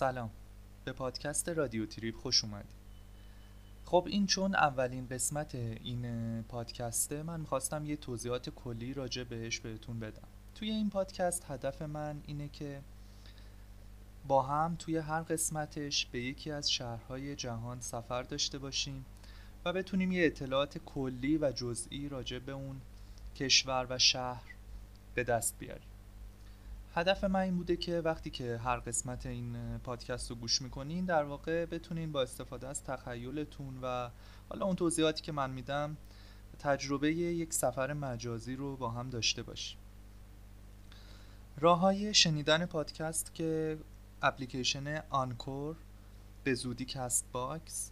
سلام. به پادکست رادیو تریپ خوش اومدید. خب این چون اولین قسمت این پادکسته من می‌خواستم یه توضیحات کلی راجع بهش بهتون بدم. توی این پادکست هدف من اینه که با هم توی هر قسمتش به یکی از شهرهای جهان سفر داشته باشیم و بتونیم یه اطلاعات کلی و جزئی راجع به اون کشور و شهر به دست بیاریم. هدف من این بوده که وقتی که هر قسمت این پادکست رو گوش می‌کنین در واقع بتونین با استفاده از تخیلتون و حالا اون توضیحاتی که من میدم تجربه یک سفر مجازی رو با هم داشته باشیم راه های شنیدن پادکست که اپلیکیشن Anchor به زودی Castbox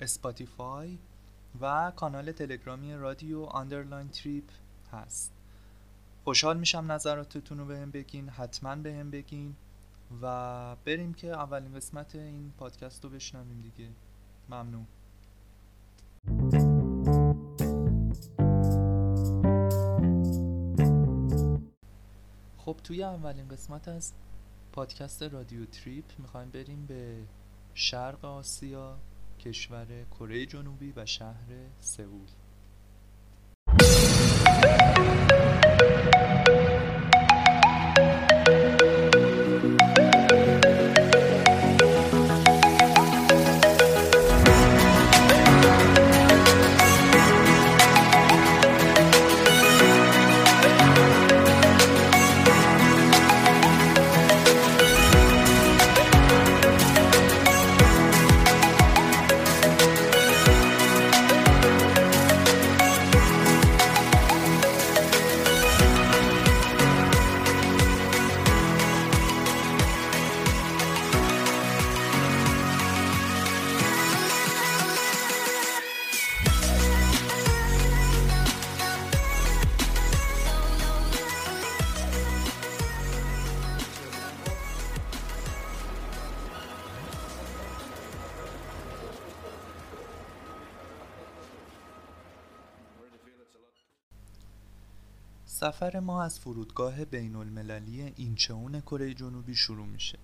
Spotify و کانال تلگرامی رادیو underline Trip هست. خوشحال میشم نظراتتون رو بهم بگین حتما بهم بگین و بریم که اولین قسمت این پادکست رو بشنویم دیگه. ممنون. خب توی اولین قسمت از پادکست رادیو تریپ می‌خوایم بریم به شرق آسیا کشور کره جنوبی و شهر سئول. سفر ما از فرودگاه بین المللی اینچون کره جنوبی شروع میشه.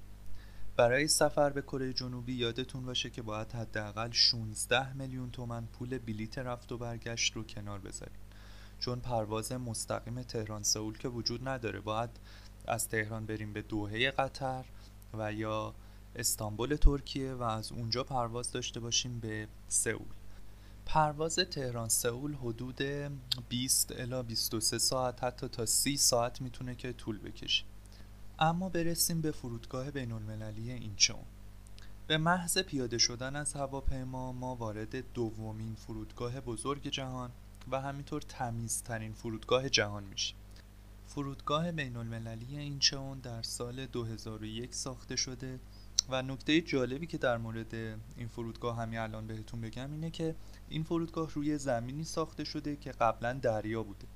برای سفر به کره جنوبی یادتون باشه که باید حداقل 16 میلیون تومن پول بلیت رفت و برگشت رو کنار بذاریم. چون پرواز مستقیم تهران سئول که وجود نداره. باید از تهران بریم به دوحه قطر و یا استانبول ترکیه و از اونجا پرواز داشته باشیم به سئول. پرواز تهران سئول حدود 20 الی 23 ساعت حتی تا 30 ساعت می‌تونه که طول بکشه. اما برسیم به فرودگاه بین المللی اینچون به محض پیاده شدن از هواپیما ما وارد دومین فرودگاه بزرگ جهان و همینطور تمیزترین فرودگاه جهان میشیم. فرودگاه بین المللی اینچون در سال 2001 ساخته شده و نکته جالبی که در مورد این فرودگاه همین الان بهتون بگم اینه که این فرودگاه روی زمینی ساخته شده که قبلا دریا بوده.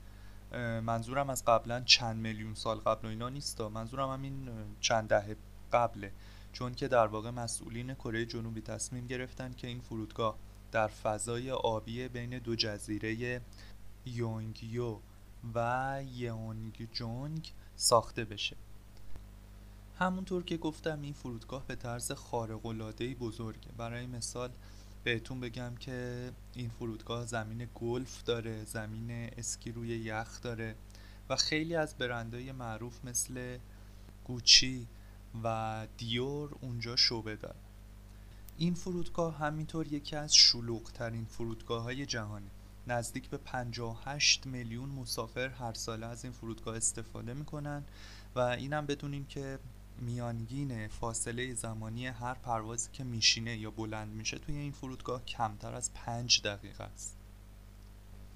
منظورم از قبلا چند میلیون سال قبل و اینا نیست منظورم همین چند دهه قبله. چون که در واقع مسئولین کره جنوبی تصمیم گرفتن که این فرودگاه در فضای آبی بین دو جزیره یونگیو و یونگجونگ ساخته بشه. همونطور که گفتم این فرودگاه به طرز خارق‌العاده‌ای بزرگه. برای مثال بهتون بگم که این فرودگاه زمین گلف داره زمین اسکی روی یخ داره و خیلی از برندهای معروف مثل گوچی و دیور اونجا شعبه داره این فرودگاه همینطور یکی از شلوغترین فرودگاه های جهانی نزدیک به 58 میلیون مسافر هر ساله از این فرودگاه استفاده می‌کنن و اینم بدونین که میانگین فاصله زمانی هر پروازی که میشینه یا بلند میشه توی این فرودگاه کمتر از پنج دقیقه است.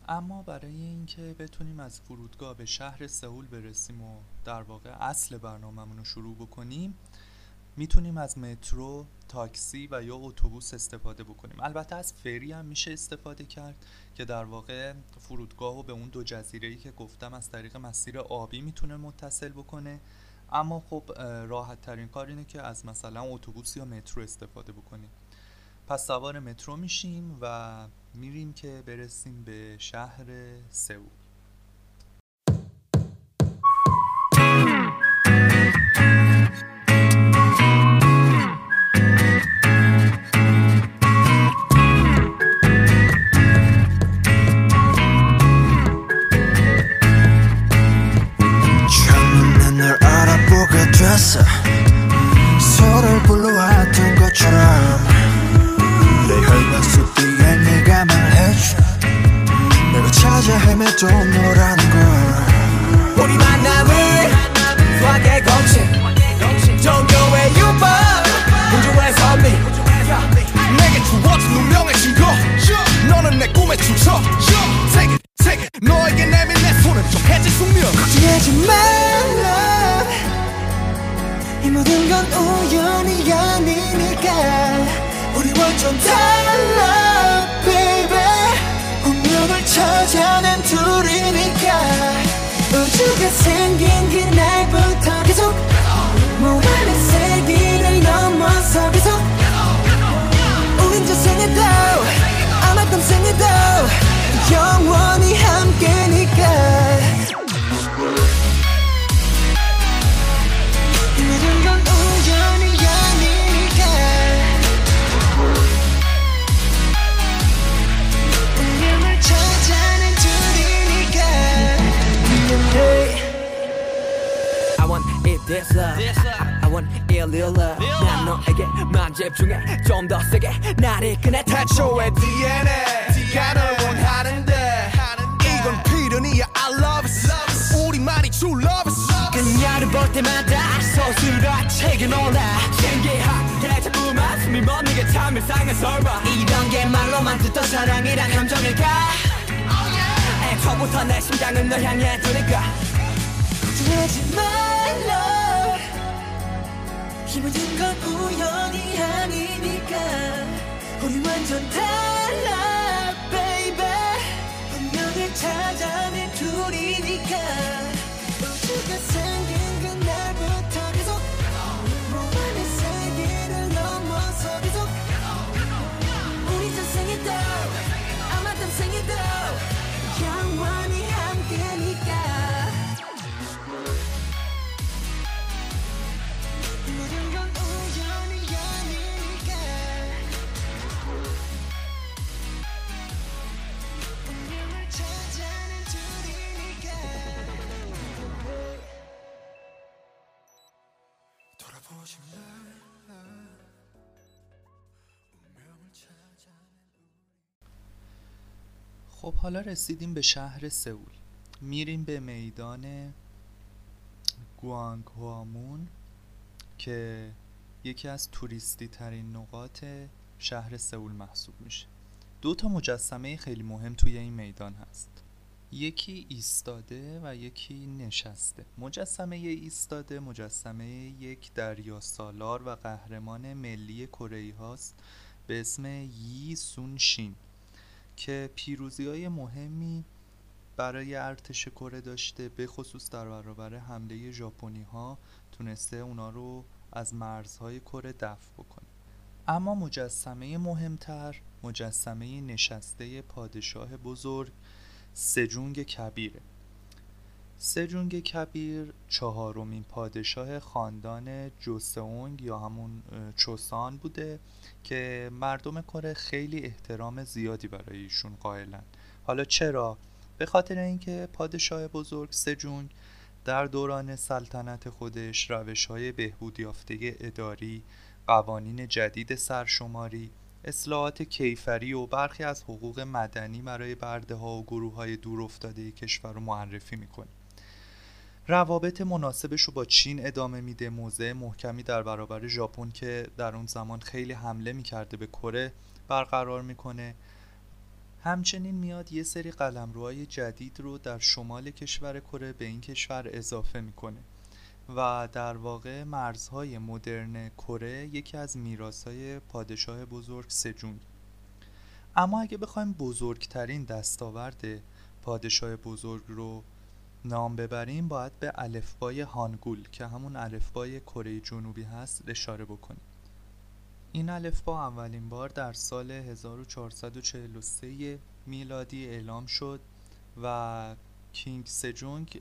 اما برای اینکه بتونیم از فرودگاه به شهر سئول برسیم و در واقع اصل برنامهمون رو شروع بکنیم می‌تونیم از مترو، تاکسی و یا اتوبوس استفاده بکنیم. البته از فری هم میشه استفاده کرد که در واقع فرودگاه و به اون دو جزیره ای که گفتم از طریق مسیر آبی می‌تونه متصل بکنه. اما خب راحت ترین کار اینه که از مثلا اتوبوس یا مترو استفاده بکنیم. پس سوار مترو میشیم و میریم که برسیم به شهر سئول 않았어. 서로를 불러왔던 것처럼. 내 혈관 속 뒤에 네가 말해줘. 내가 찾아 헤매도 너라 완전 달라 baby. 운명을 찾아낸 둘이니까. 우주가 생긴 그날부터 계속 무한의 세기를 넘어서 계속 우린 저 생에도 아마 땀 생에도 영원히 함께니까 love I want it real love 난 너에게만 집중해 좀 더 세게 나를 꺼내 태초의 DNA 네가 널 원하는데. 이건 필연이야. I love it 우리만이 true love it 그녀를 볼 때마다 서술아 책에 놀라 신기하게 자꾸만 숨이 멎는 게참 일상의 설마. 이런 게 말로만 듣던 사랑이란 감정일까? 애초부터 내 심장은 널 향해 두니까. 걱정하지 말라 이 모든 건 우연이 아니니까. 우리 완전 달라 baby. 운명을 찾아낸 둘이니까 خب حالا رسیدیم به شهر سئول. میریم به میدان گوانگوامون که یکی از توریستی ترین نقاط شهر سئول محسوب میشه. دو تا مجسمه خیلی مهم توی این میدان هست. یکی ایستاده و یکی نشسته. مجسمه ایستاده مجسمه یک دریا سالار و قهرمان ملی کره هاست به اسم یی سون شین که پیروزی های مهمی برای ارتش کره داشته. به خصوص در برابر حمله ژاپنی ها تونسته اونا رو از مرزهای کره دفع بکنه. اما مجسمه مهمتر مجسمه نشسته پادشاه بزرگ سجونگ کبیره سجونگ کبیر چهارمین پادشاه خاندان جوسئونگ یا همون چوسان بوده که مردم کره خیلی احترام زیادی برای ایشون قائلن. حالا چرا؟ به خاطر اینکه پادشاه بزرگ سجونگ در دوران سلطنت خودش روش های بهبود اداری قوانین جدید سرشماری اصلاحات کیفری و برخی از حقوق مدنی برای برده ها و گروه های دور افتاده کشور رو معرفی می‌کنه روابط مناسبش رو با چین ادامه میده. موضع محکمی در برابر ژاپن که در اون زمان خیلی حمله می‌کرده به کره برقرار می‌کنه. همچنین میاد یه سری قلمروهای جدید رو در شمال کشور کره به این کشور اضافه می‌کنه. و در واقع مرزهای مدرن کره یکی از میراثهای پادشاه بزرگ سجونگ اما اگه بخوایم بزرگترین دستاورد پادشاه بزرگ رو نام ببریم باید به الفبای هانگول که همون الفبای کره جنوبی هست اشاره بکنیم. این الفبا اولین بار در سال 1443 میلادی اعلام شد و کینگ سجونگ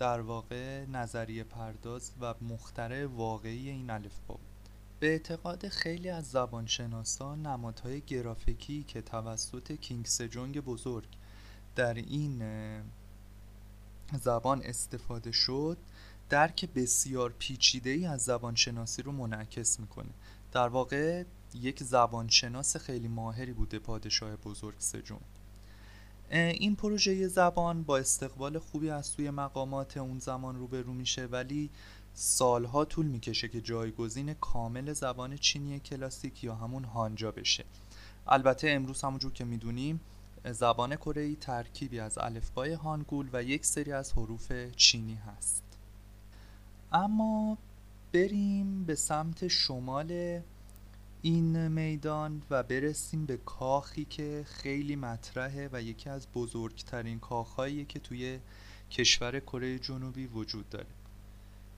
در واقع نظریه پرداز و مخترع واقعی این الفبا بود. به اعتقاد خیلی از زبانشناسان نمادهای گرافیکی که توسط کینگ سجونگ بزرگ در این زبان استفاده شد درک بسیار پیچیده ای از زبانشناسی رو منعکس می‌کنه. در واقع یک زبانشناس خیلی ماهری بوده پادشاه بزرگ سجون این پروژه زبان با استقبال خوبی از سوی مقامات اون زمان روبرو میشه ولی سالها طول می‌کشه که جایگزین کامل زبان چینی کلاسیک یا همون هانجا بشه. البته امروز همونجور که می‌دونیم زبان کره ترکیبی از الفبای هانگول و یک سری از حروف چینی هست. اما بریم به سمت شمال این میدان و برسیم به کاخی که خیلی مطرحه و یکی از بزرگترین کاخهایی که توی کشور کره جنوبی وجود داره.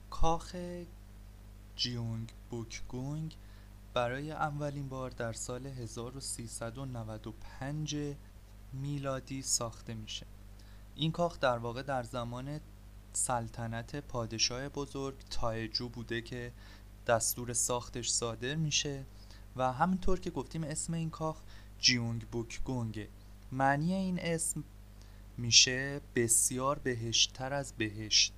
کاخ جیونگ بوکگونگ برای اولین بار در سال 1395 میلادی ساخته میشه. این کاخ در واقع در زمان سلطنت پادشاه بزرگ تایجو بوده که دستور ساختش صادر میشه. و همینطور که گفتیم اسم این کاخ جیونگ بوک گونگه معنی این اسم میشه بسیار بهشتتر از بهشت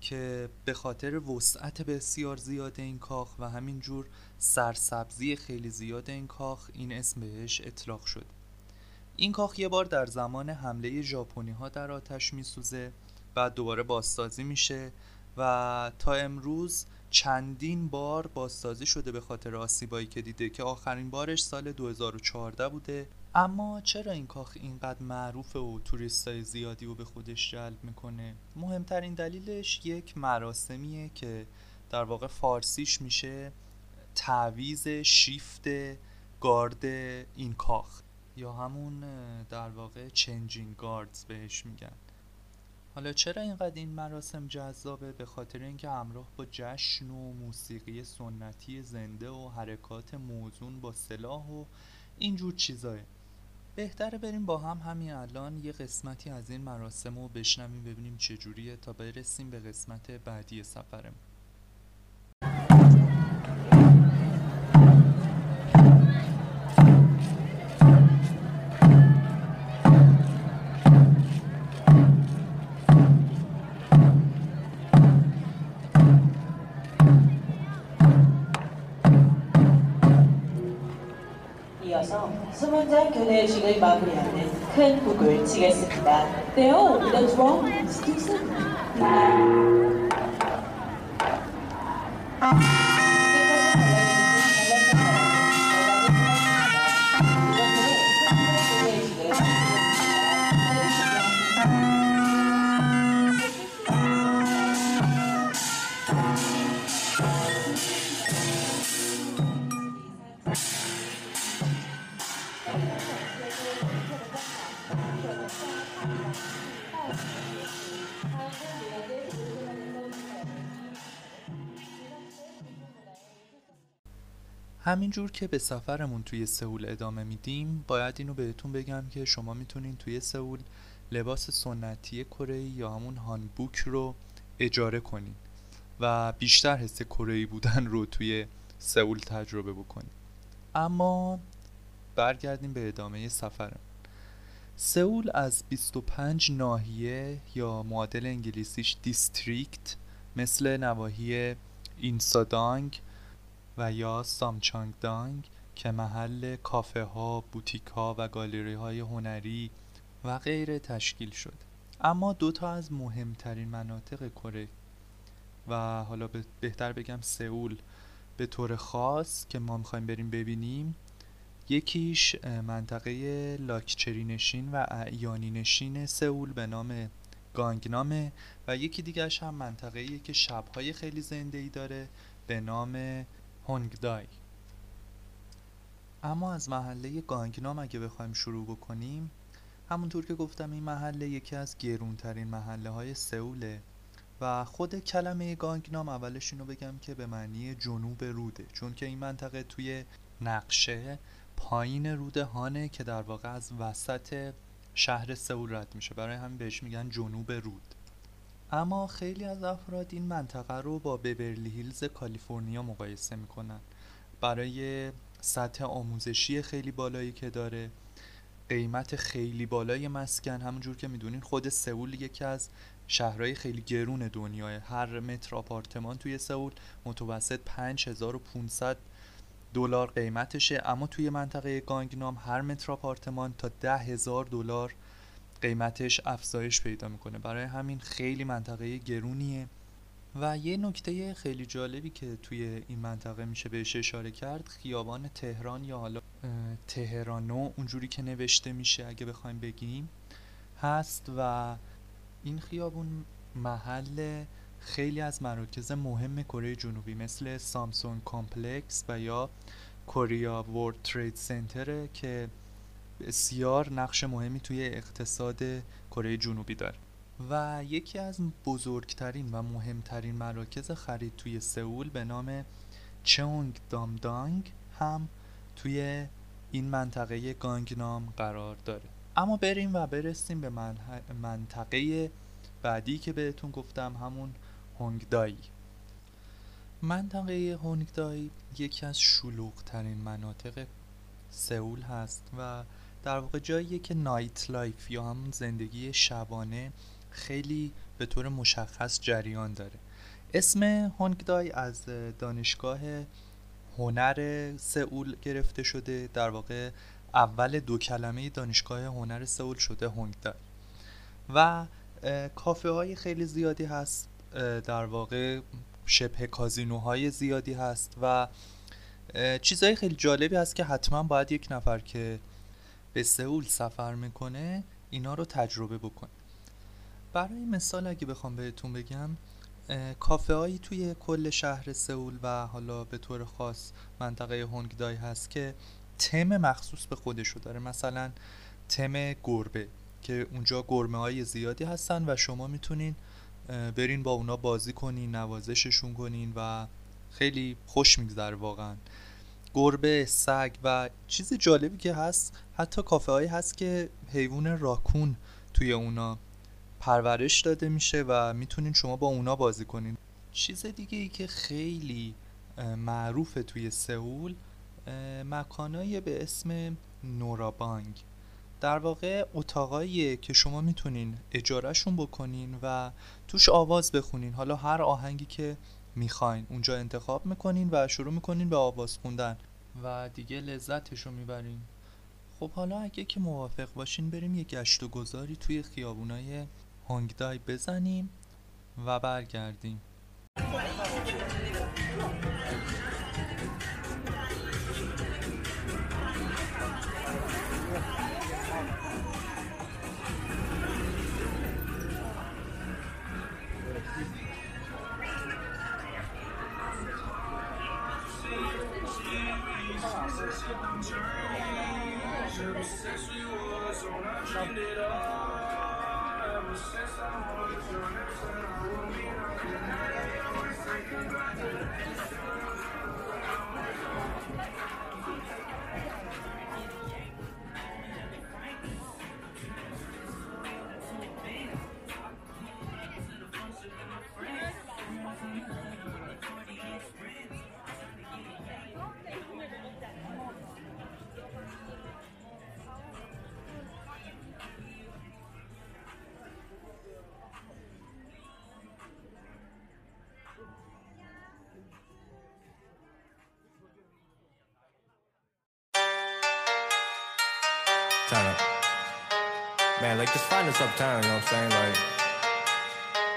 که به خاطر وسعت بسیار زیاد این کاخ و همینجور سرسبزی خیلی زیاد این کاخ این اسم بهش اطلاق شد. این کاخ یه بار در زمان حمله ژاپنی ها در آتش میسوزه بعد دوباره بازسازی میشه و تا امروز چندین بار بازسازی شده به خاطر آسیبایی که دیده که آخرین بارش سال 2014 بوده. اما چرا این کاخ اینقدر معروفه و توریستای زیادی رو به خودش جلب می‌کنه؟ مهمترین دلیلش یک مراسمیه که در واقع فارسیش میشه تعویز شیفت گارد این کاخ یا همون در واقع چنجینگ گاردز بهش میگن. حالا چرا اینقدر این مراسم جذابه؟ به خاطر اینکه همراه با جشن و موسیقی سنتی زنده و حرکات موزون با سلاح و اینجور چیزاه بهتره بریم با هم همین الان یه قسمتی از این مراسم رو بشنویم ببینیم چجوریه تا برسیم به قسمت بعدی سفرمون. 교대식을 마무리하는 큰 북을 치겠습니다. Now, the drum. همینجور که به سفرمون توی سئول ادامه میدیم باید اینو بهتون بگم که شما می‌تونین توی سئول لباس سنتی کره یا همون هانبوک رو اجاره کنین و بیشتر حس کره بودن رو توی سئول تجربه بکنین. اما برگردیم به ادامه سفرمون. سئول از 25 ناحیه یا معادل انگلیسیش دیستریکت مثل نواحی اینسادانگ و یا سامچانگدانگ که محل کافه ها، بوتیک ها و گالری های هنری و غیره تشکیل شد. اما دو تا از مهمترین مناطق کره و حالا بهتر بگم سئول به طور خاص که ما می‌خوایم بریم ببینیم یکیش منطقه لاکچری نشین و اعیانی نشین سئول به نام گانگنامه و یکی دیگرش هم منطقه که شبهای خیلی زنده ای داره به نام هونگدای. اما از محله گانگنام اگه بخوایم شروع بکنیم همونطور که گفتم این محله یکی از گرونترین محله های سئوله و خود کلمه گانگنام اولش اینو بگم که به معنی جنوب روده چون که این منطقه توی نقشه پایین رود هانه که در واقع از وسط شهر سئول رد میشه. برای همین بهش میگن جنوب رود. اما خیلی از افراد این منطقه رو با ببرلی هیلز کالیفرنیا مقایسه می‌کنن. برای سطح آموزشی خیلی بالایی که داره قیمت خیلی بالای مسکن همونجور که می‌دونین خود سئول یکی از شهرهای خیلی گرون دنیای. هر متر آپارتمان توی سئول متوسط 5500 دلار قیمتشه. اما توی منطقه گانگنام هر متر آپارتمان تا ده هزار دلار قیمتش افزایش پیدا می‌کنه. برای همین خیلی منطقه گرونیه. و یه نکته خیلی جالبی که توی این منطقه میشه بهش اشاره کرد خیابان تهران یا حالا تهرانو اونجوری که نوشته میشه اگه بخوایم بگیم هست و این خیابون محل خیلی از مراکز مهم کره جنوبی مثل سامسونگ complex و یا Korea World Trade Center ه که بسیار نقش مهمی توی اقتصاد کره جنوبی داره. و یکی از بزرگترین و مهمترین مراکز خرید توی سئول به نام چونگ دامدانگ هم توی این منطقه گانگنام قرار داره. اما بریم و برسیم به منطقه بعدی که بهتون گفتم همون هونگدایی. منطقه هونگدایی یکی از شلوغترین مناطق سئول هست و در واقع جاییه که nightlife یا همون زندگی شبانه خیلی به طور مشخص جریان داره. اسم هونگدای از دانشگاه هنر سئول گرفته شده. در واقع اول دو کلمه دانشگاه هنر سئول شده هونگدای. و کافه های خیلی زیادی هست. در واقع شبه کازینوهای زیادی هست و چیزهای خیلی جالبی هست که حتما باید یک نفر که به سئول سفر می‌کنه اینا رو تجربه بکنه برای مثال اگه بخوام بهتون بگم کافه هایی توی کل شهر سئول و حالا به طور خاص منطقه هونگدای هست که تم مخصوص به خودشو داره. مثلا تم گربه که اونجا گرمه های زیادی هستن و شما می‌تونین برین با اونا بازی کنین نوازششون کنین و خیلی خوش میگذره واقعا. گربه سگ و چیز جالبی که هست حتی کافه هایی هست که حیوان راکون توی اونا پرورش داده میشه و می‌تونین شما با اونا بازی کنین. چیز دیگه ای که خیلی معروفه توی سئول مکانایی به اسم نورابانگ. در واقع اتاقاییه که شما می‌تونین اجارهشون بکنین و توش آواز بخونین. حالا هر آهنگی که می‌خواین. اونجا انتخاب می‌کنین و شروع می‌کنین به آواز خوندن. و دیگه لذتشو می‌برین. خب حالا اگه که موافق باشین بریم یه گشت و گذاری توی خیابونای هونگدای بزنیم و برگردیم. Turn up. Man, like just find us uptown, you know what I'm saying? Like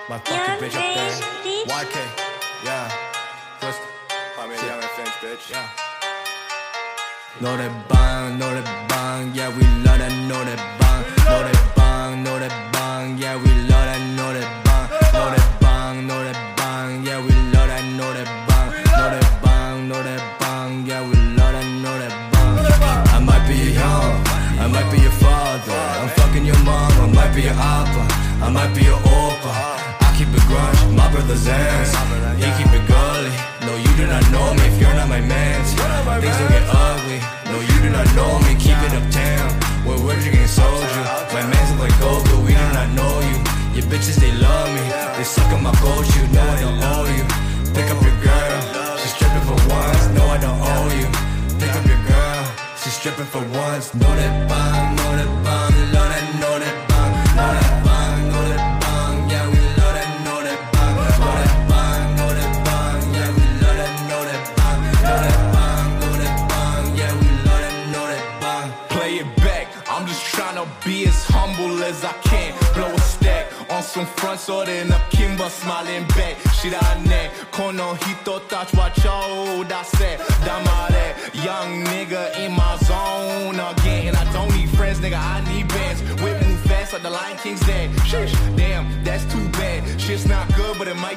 my fucking bitch up there. YK, yeah. Twist. I mean, young and Finch, bitch. Yeah. Know that bang, know that bang, yeah, we love that, know that bang, know that bang, know that bang, might be your appa, I might be your oppa. I keep it grunge, my brother's ass, he keep it gully. No, you do not know me if you're not my man. Things will get ugly. No, you do not know me. Keep it uptown. We're drinking soju. My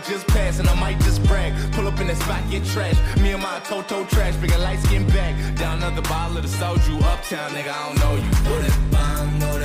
just pass, and I might just brag. Pull up in the spot, get trash. Me and my Toto trash, bringing light skin back. Down another bottle of the soju, uptown, nigga, I don't know you. Know that bang, know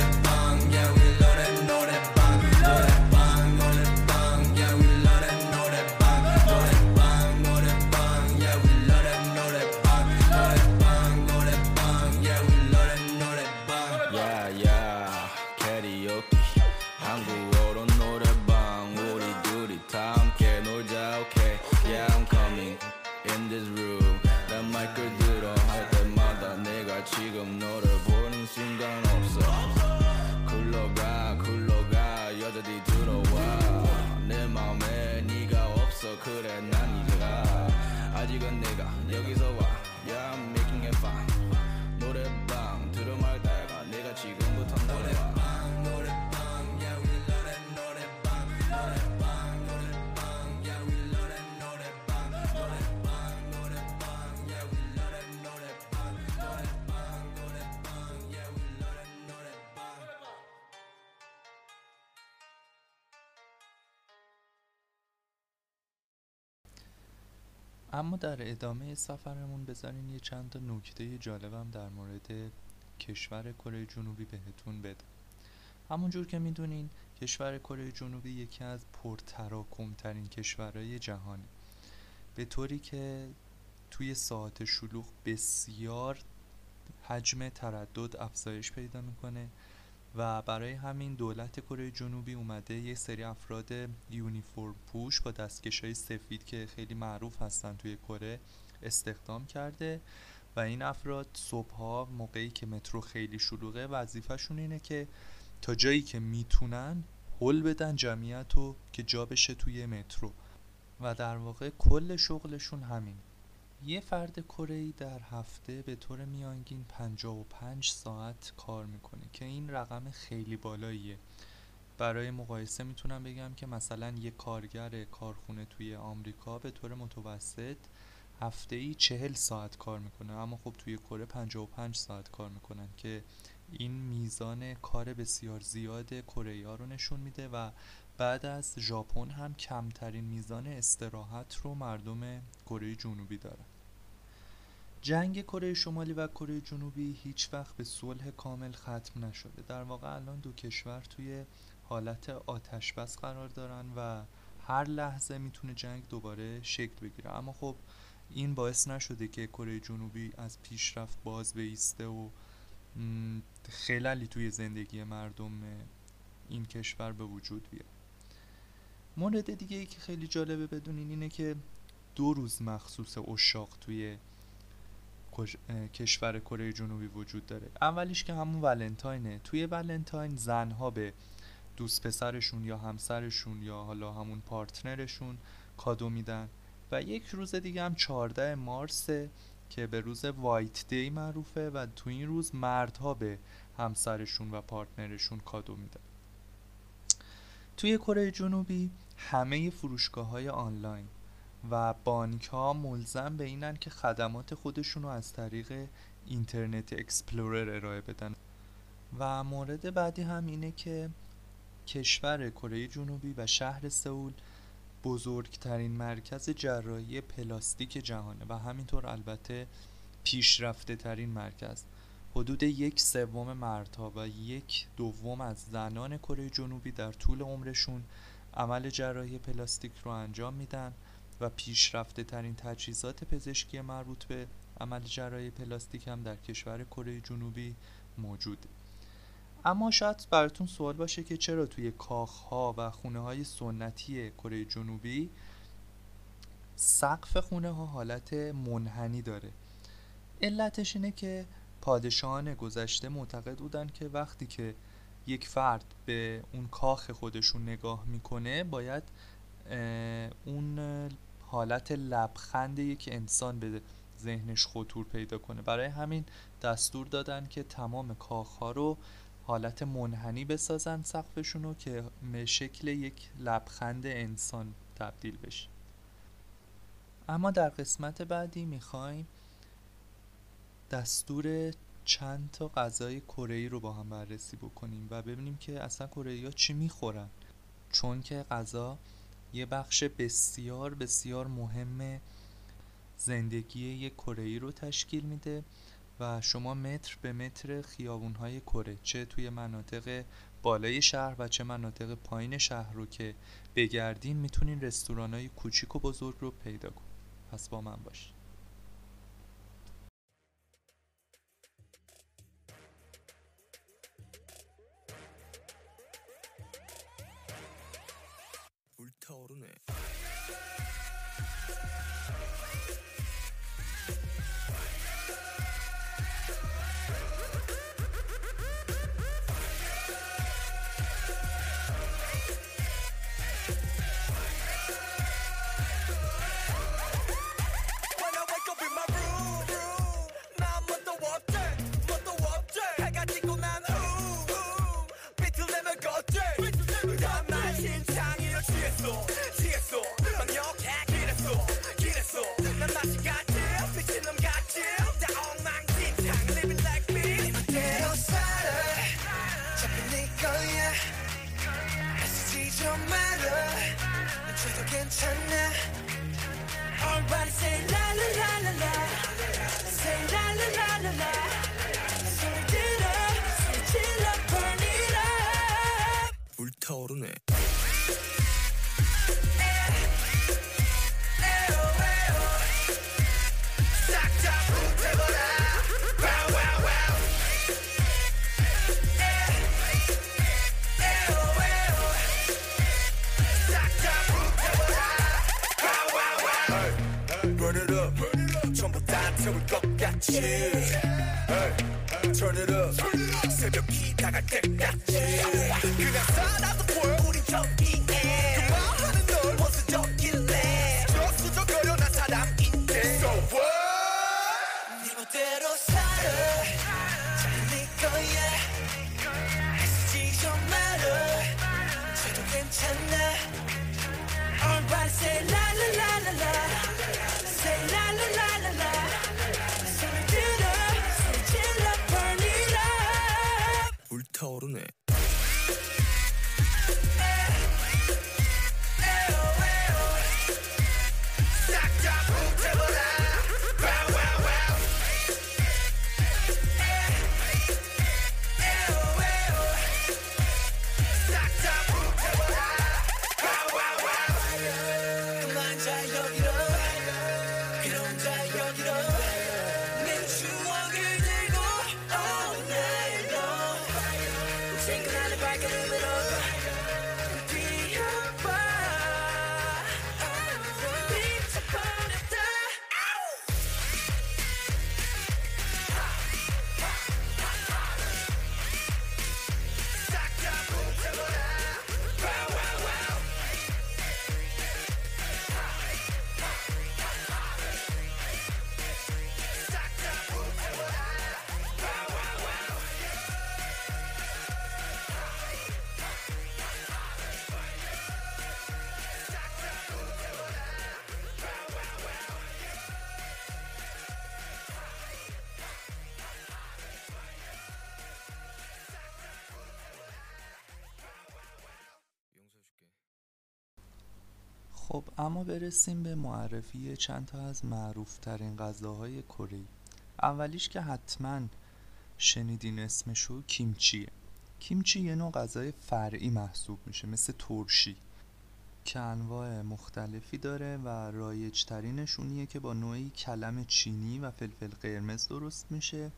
در ادامه سفرمون بذارین یه چند تا نکته جالبم در مورد کشور کره جنوبی بهتون بدم. همونجور که می‌دونین کشور کره جنوبی یکی از پرتراکمترین کشورهای جهانه. به طوری که توی ساعت شلوغ بسیار حجم تردد افزایش پیدا می‌کنه. و برای همین دولت کره جنوبی اومده یه سری افراد یونیفرم پوش با دستکش های سفید که خیلی معروف هستن توی کره استخدام کرده و این افراد صبحها موقعی که مترو خیلی شلوغه وظیفهشون اینه که تا جایی که می‌تونن هل بدن جمعیت رو که جا بشه توی مترو. و در واقع کل شغلشون همین. یه فرد کره در هفته به طور میانگین 55 ساعت کار می‌کنه که این رقم خیلی بالاییه. برای مقایسه می‌تونم بگم که مثلا یه کارگر کارخونه توی آمریکا به طور متوسط هفته ای 40 ساعت کار می‌کنه. اما خب توی کره 55 ساعت کار می‌کنن که این میزان کار بسیار زیاد کره رو نشون میده و بعد از ژاپن هم کمترین میزان استراحت رو مردم کره جنوبی دارن. جنگ کره شمالی و کره جنوبی هیچ وقت به صلح کامل ختم نشده. در واقع الان دو کشور توی حالت آتش بس قرار دارن و هر لحظه می‌تونه جنگ دوباره شکل بگیره. اما خب این باعث نشده که کره جنوبی از پیشرفت باز بیسته و م، خللی توی زندگی مردم این کشور به وجود بیاد. مورد دیگه ای که خیلی جالبه بدونین اینه که دو روز مخصوص اشاق توی کشور کره جنوبی وجود داره. اولیش که همون ولنتاینه. توی ولنتاین زنها به دوست پسرشون یا همسرشون یا حالا همون پارتنرشون کادو میدن و یک روز دیگه هم 14 مارسه که به روز White Day معروفه و تو این روز مردها به همسرشون و پارتنرشون کادو میدن. توی کره جنوبی همه فروشگاه های آنلاین و بانک ها ملزم به اینن که خدمات خودشون رو از طریق Internet Explorer ارائه بدن. و مورد بعدی هم اینه که کشور کره جنوبی و شهر سئول بزرگترین مرکز جراحی پلاستیک جهانه و همینطور البته پیشرفته ترین مرکز. حدود یک سوم مردها و یک دوم از زنان کره جنوبی در طول عمرشون عمل جراحی پلاستیک رو انجام میدن و پیشرفته ترین تجهیزات پزشکی مربوط به عمل جراحی پلاستیک هم در کشور کره جنوبی موجوده اما شاید براتون سوال باشه که چرا توی کاخها و خونه های سنتی کره جنوبی سقف خونه ها حالت منحنی داره؟ علتش اینه که پادشاهان گذشته معتقد بودن که وقتی که یک فرد به اون کاخ خودشون نگاه می‌کنه باید اون حالت لبخند یک انسان به ذهنش خطور پیدا کنه. برای همین دستور دادن که تمام کاخ ها رو حالت منحنی بسازن سقفشون که به شکل یک لبخند انسان تبدیل بشه. اما در قسمت بعدی می‌خوایم دستور چند تا غذای کره رو با هم بررسی بکنیم و ببینیم که اصلا کره ها چی می‌خورن. چون که غذا یه بخش بسیار بسیار مهم زندگی یک کره رو تشکیل میده و شما متر به متر خیابون های کره چه توی مناطق بالای شهر و چه مناطق پایین شهر رو که بگردین می‌تونین رستوران های کوچیک و بزرگ رو پیدا کن پس با من باشید خب اما برسیم به معرفی چند تا از معروف ترین غذاهای کره. اولیش که حتما شنیدین اسمشو کیمچیه. کیمچی یه نوع غذای فرعی محسوب میشه مثل ترشی که انواع مختلفی داره و رایج ترینش اونیه که با نوعی کلم چینی و فلفل قرمز درست میشه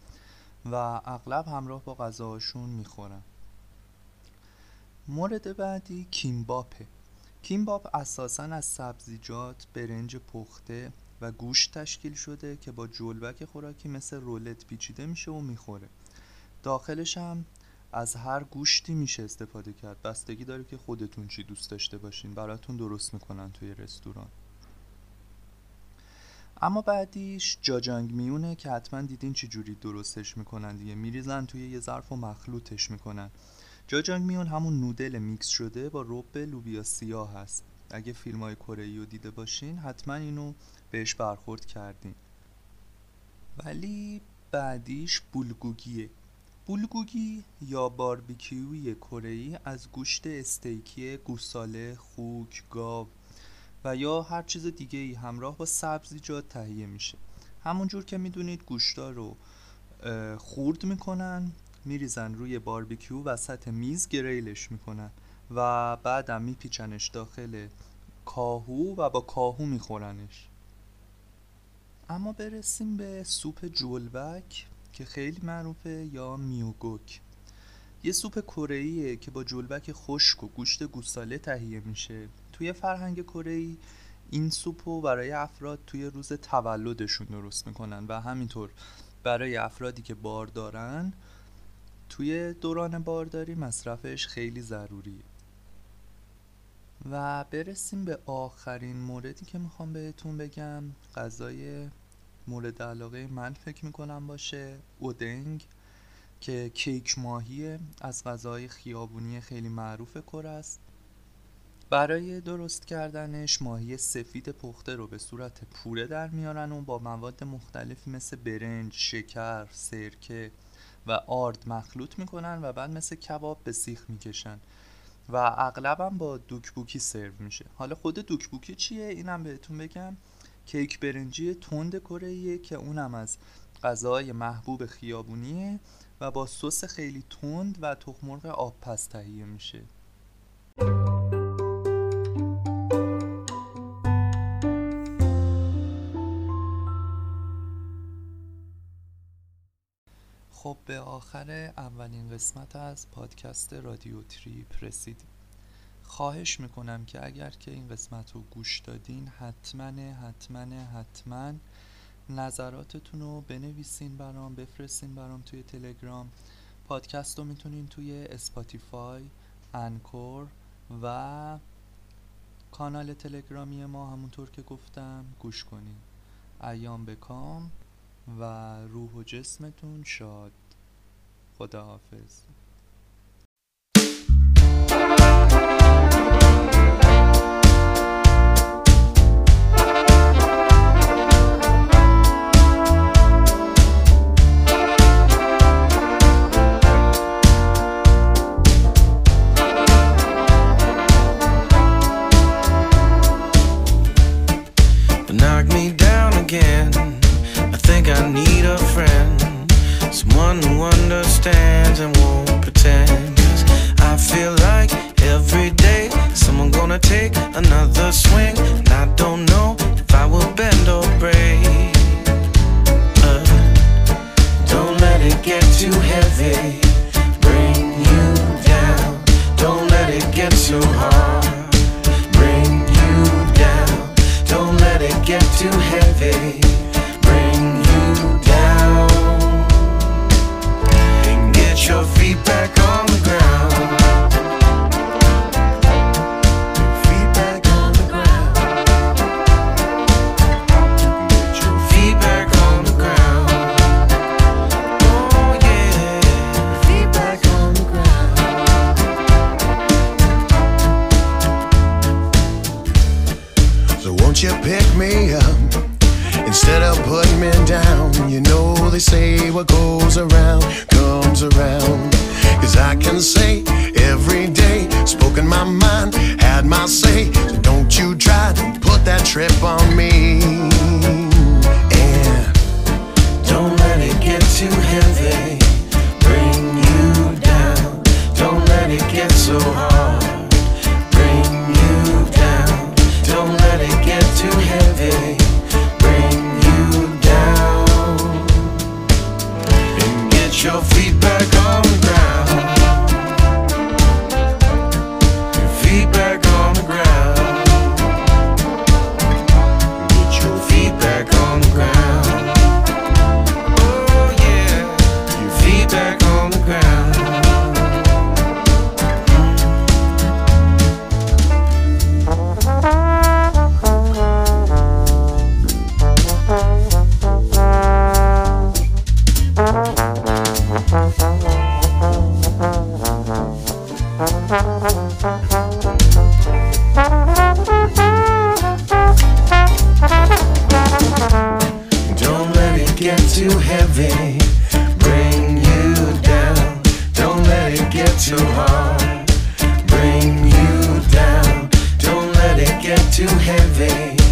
و اغلب همراه با غذاهاشون می‌خورن. مورد بعدی کیمباپه. کیمباب اساسا از سبزیجات، برنج پخته و گوشت تشکیل شده که با جلبک خوراکی مثل رولت پیچیده میشه و می‌خوره. داخلش هم از هر گوشتی میشه استفاده کرد. بستگی داره که خودتون چی دوست داشته باشین. براتون درست می‌کنن توی رستوران. اما بعدیش جاجانگ میونه که حتما دیدین چی جوری درستش می‌کنن دیگه. میریزن توی یه ظرف و مخلوطش می‌کنن. جاجانگ میون همون نودل میکس شده با رب لوبیا سیاه هست. اگه فیلم های کره رو دیده باشین حتما اینو بهش برخورد کردین. ولی بعدیش بولگوگیه. بولگوگی یا باربیکیوی کره از گوشت استیکی گوساله، خوک، گاو و یا هر چیز دیگه ای همراه با سبزیجات تهیه میشه. همونجور که می‌دونید گوشتا رو خورد می‌کنن. میریزن روی باربیکیو وسط میز گریلش می‌کنن و بعدم میپیچنش داخل کاهو و با کاهو میخورنش. اما برسیم به سوپ جولبک که خیلی معروفه یا میوگوک. یه سوپ کره که با جلبک خشک و گوشت گوساله تهیه میشه. توی فرهنگ کره این سوپ رو برای افراد توی روز تولدشون درست می‌کنن و همینطور برای افرادی که بار دارن توی دوران بارداری مصرفش خیلی ضروریه. و برسیم به آخرین موردی که می‌خوام بهتون بگم. غذای مورد علاقه من فکر می‌کنم باشه. اودنگ که کیک ماهی از غذای خیابونی خیلی معروف کره است. برای درست کردنش ماهی سفید پخته رو به صورت پوره در میارن و با مواد مختلفی مثل برنج، شکر، سرکه و آرد مخلوط می‌کنن و بعد مثل کباب به سیخ می‌کشن. و اغلبم با دوکبوکی سرو میشه. حالا خود دوکبوکی چیه؟ اینم بهتون بگم. کیک برنجی تند کره که اونم از غذای محبوب خیابونیه و با سس خیلی تند و تخمرغ آب پس تهیه میشه. خب به آخر اولین قسمت از پادکست رادیو Trip رسیدیم. خواهش می‌کنم که اگر که این قسمت رو گوش دادین حتما حتما حتما نظراتتون رو بنویسین برام بفرستین برام توی تلگرام. پادکست رو می‌تونین توی Spotify Anchor و کانال تلگرامی ما همونطور که گفتم گوش کنین. ایام بکام و روح و جسمتون شاد خداحافظ knock me down again. Think I need a friend, someone who understands and won't pretend. 'Cause I feel like every day someone gonna take another swing, and I don't know if I will bend or break. Uh, don't let it get too heavy, that trip on me. get too heavy.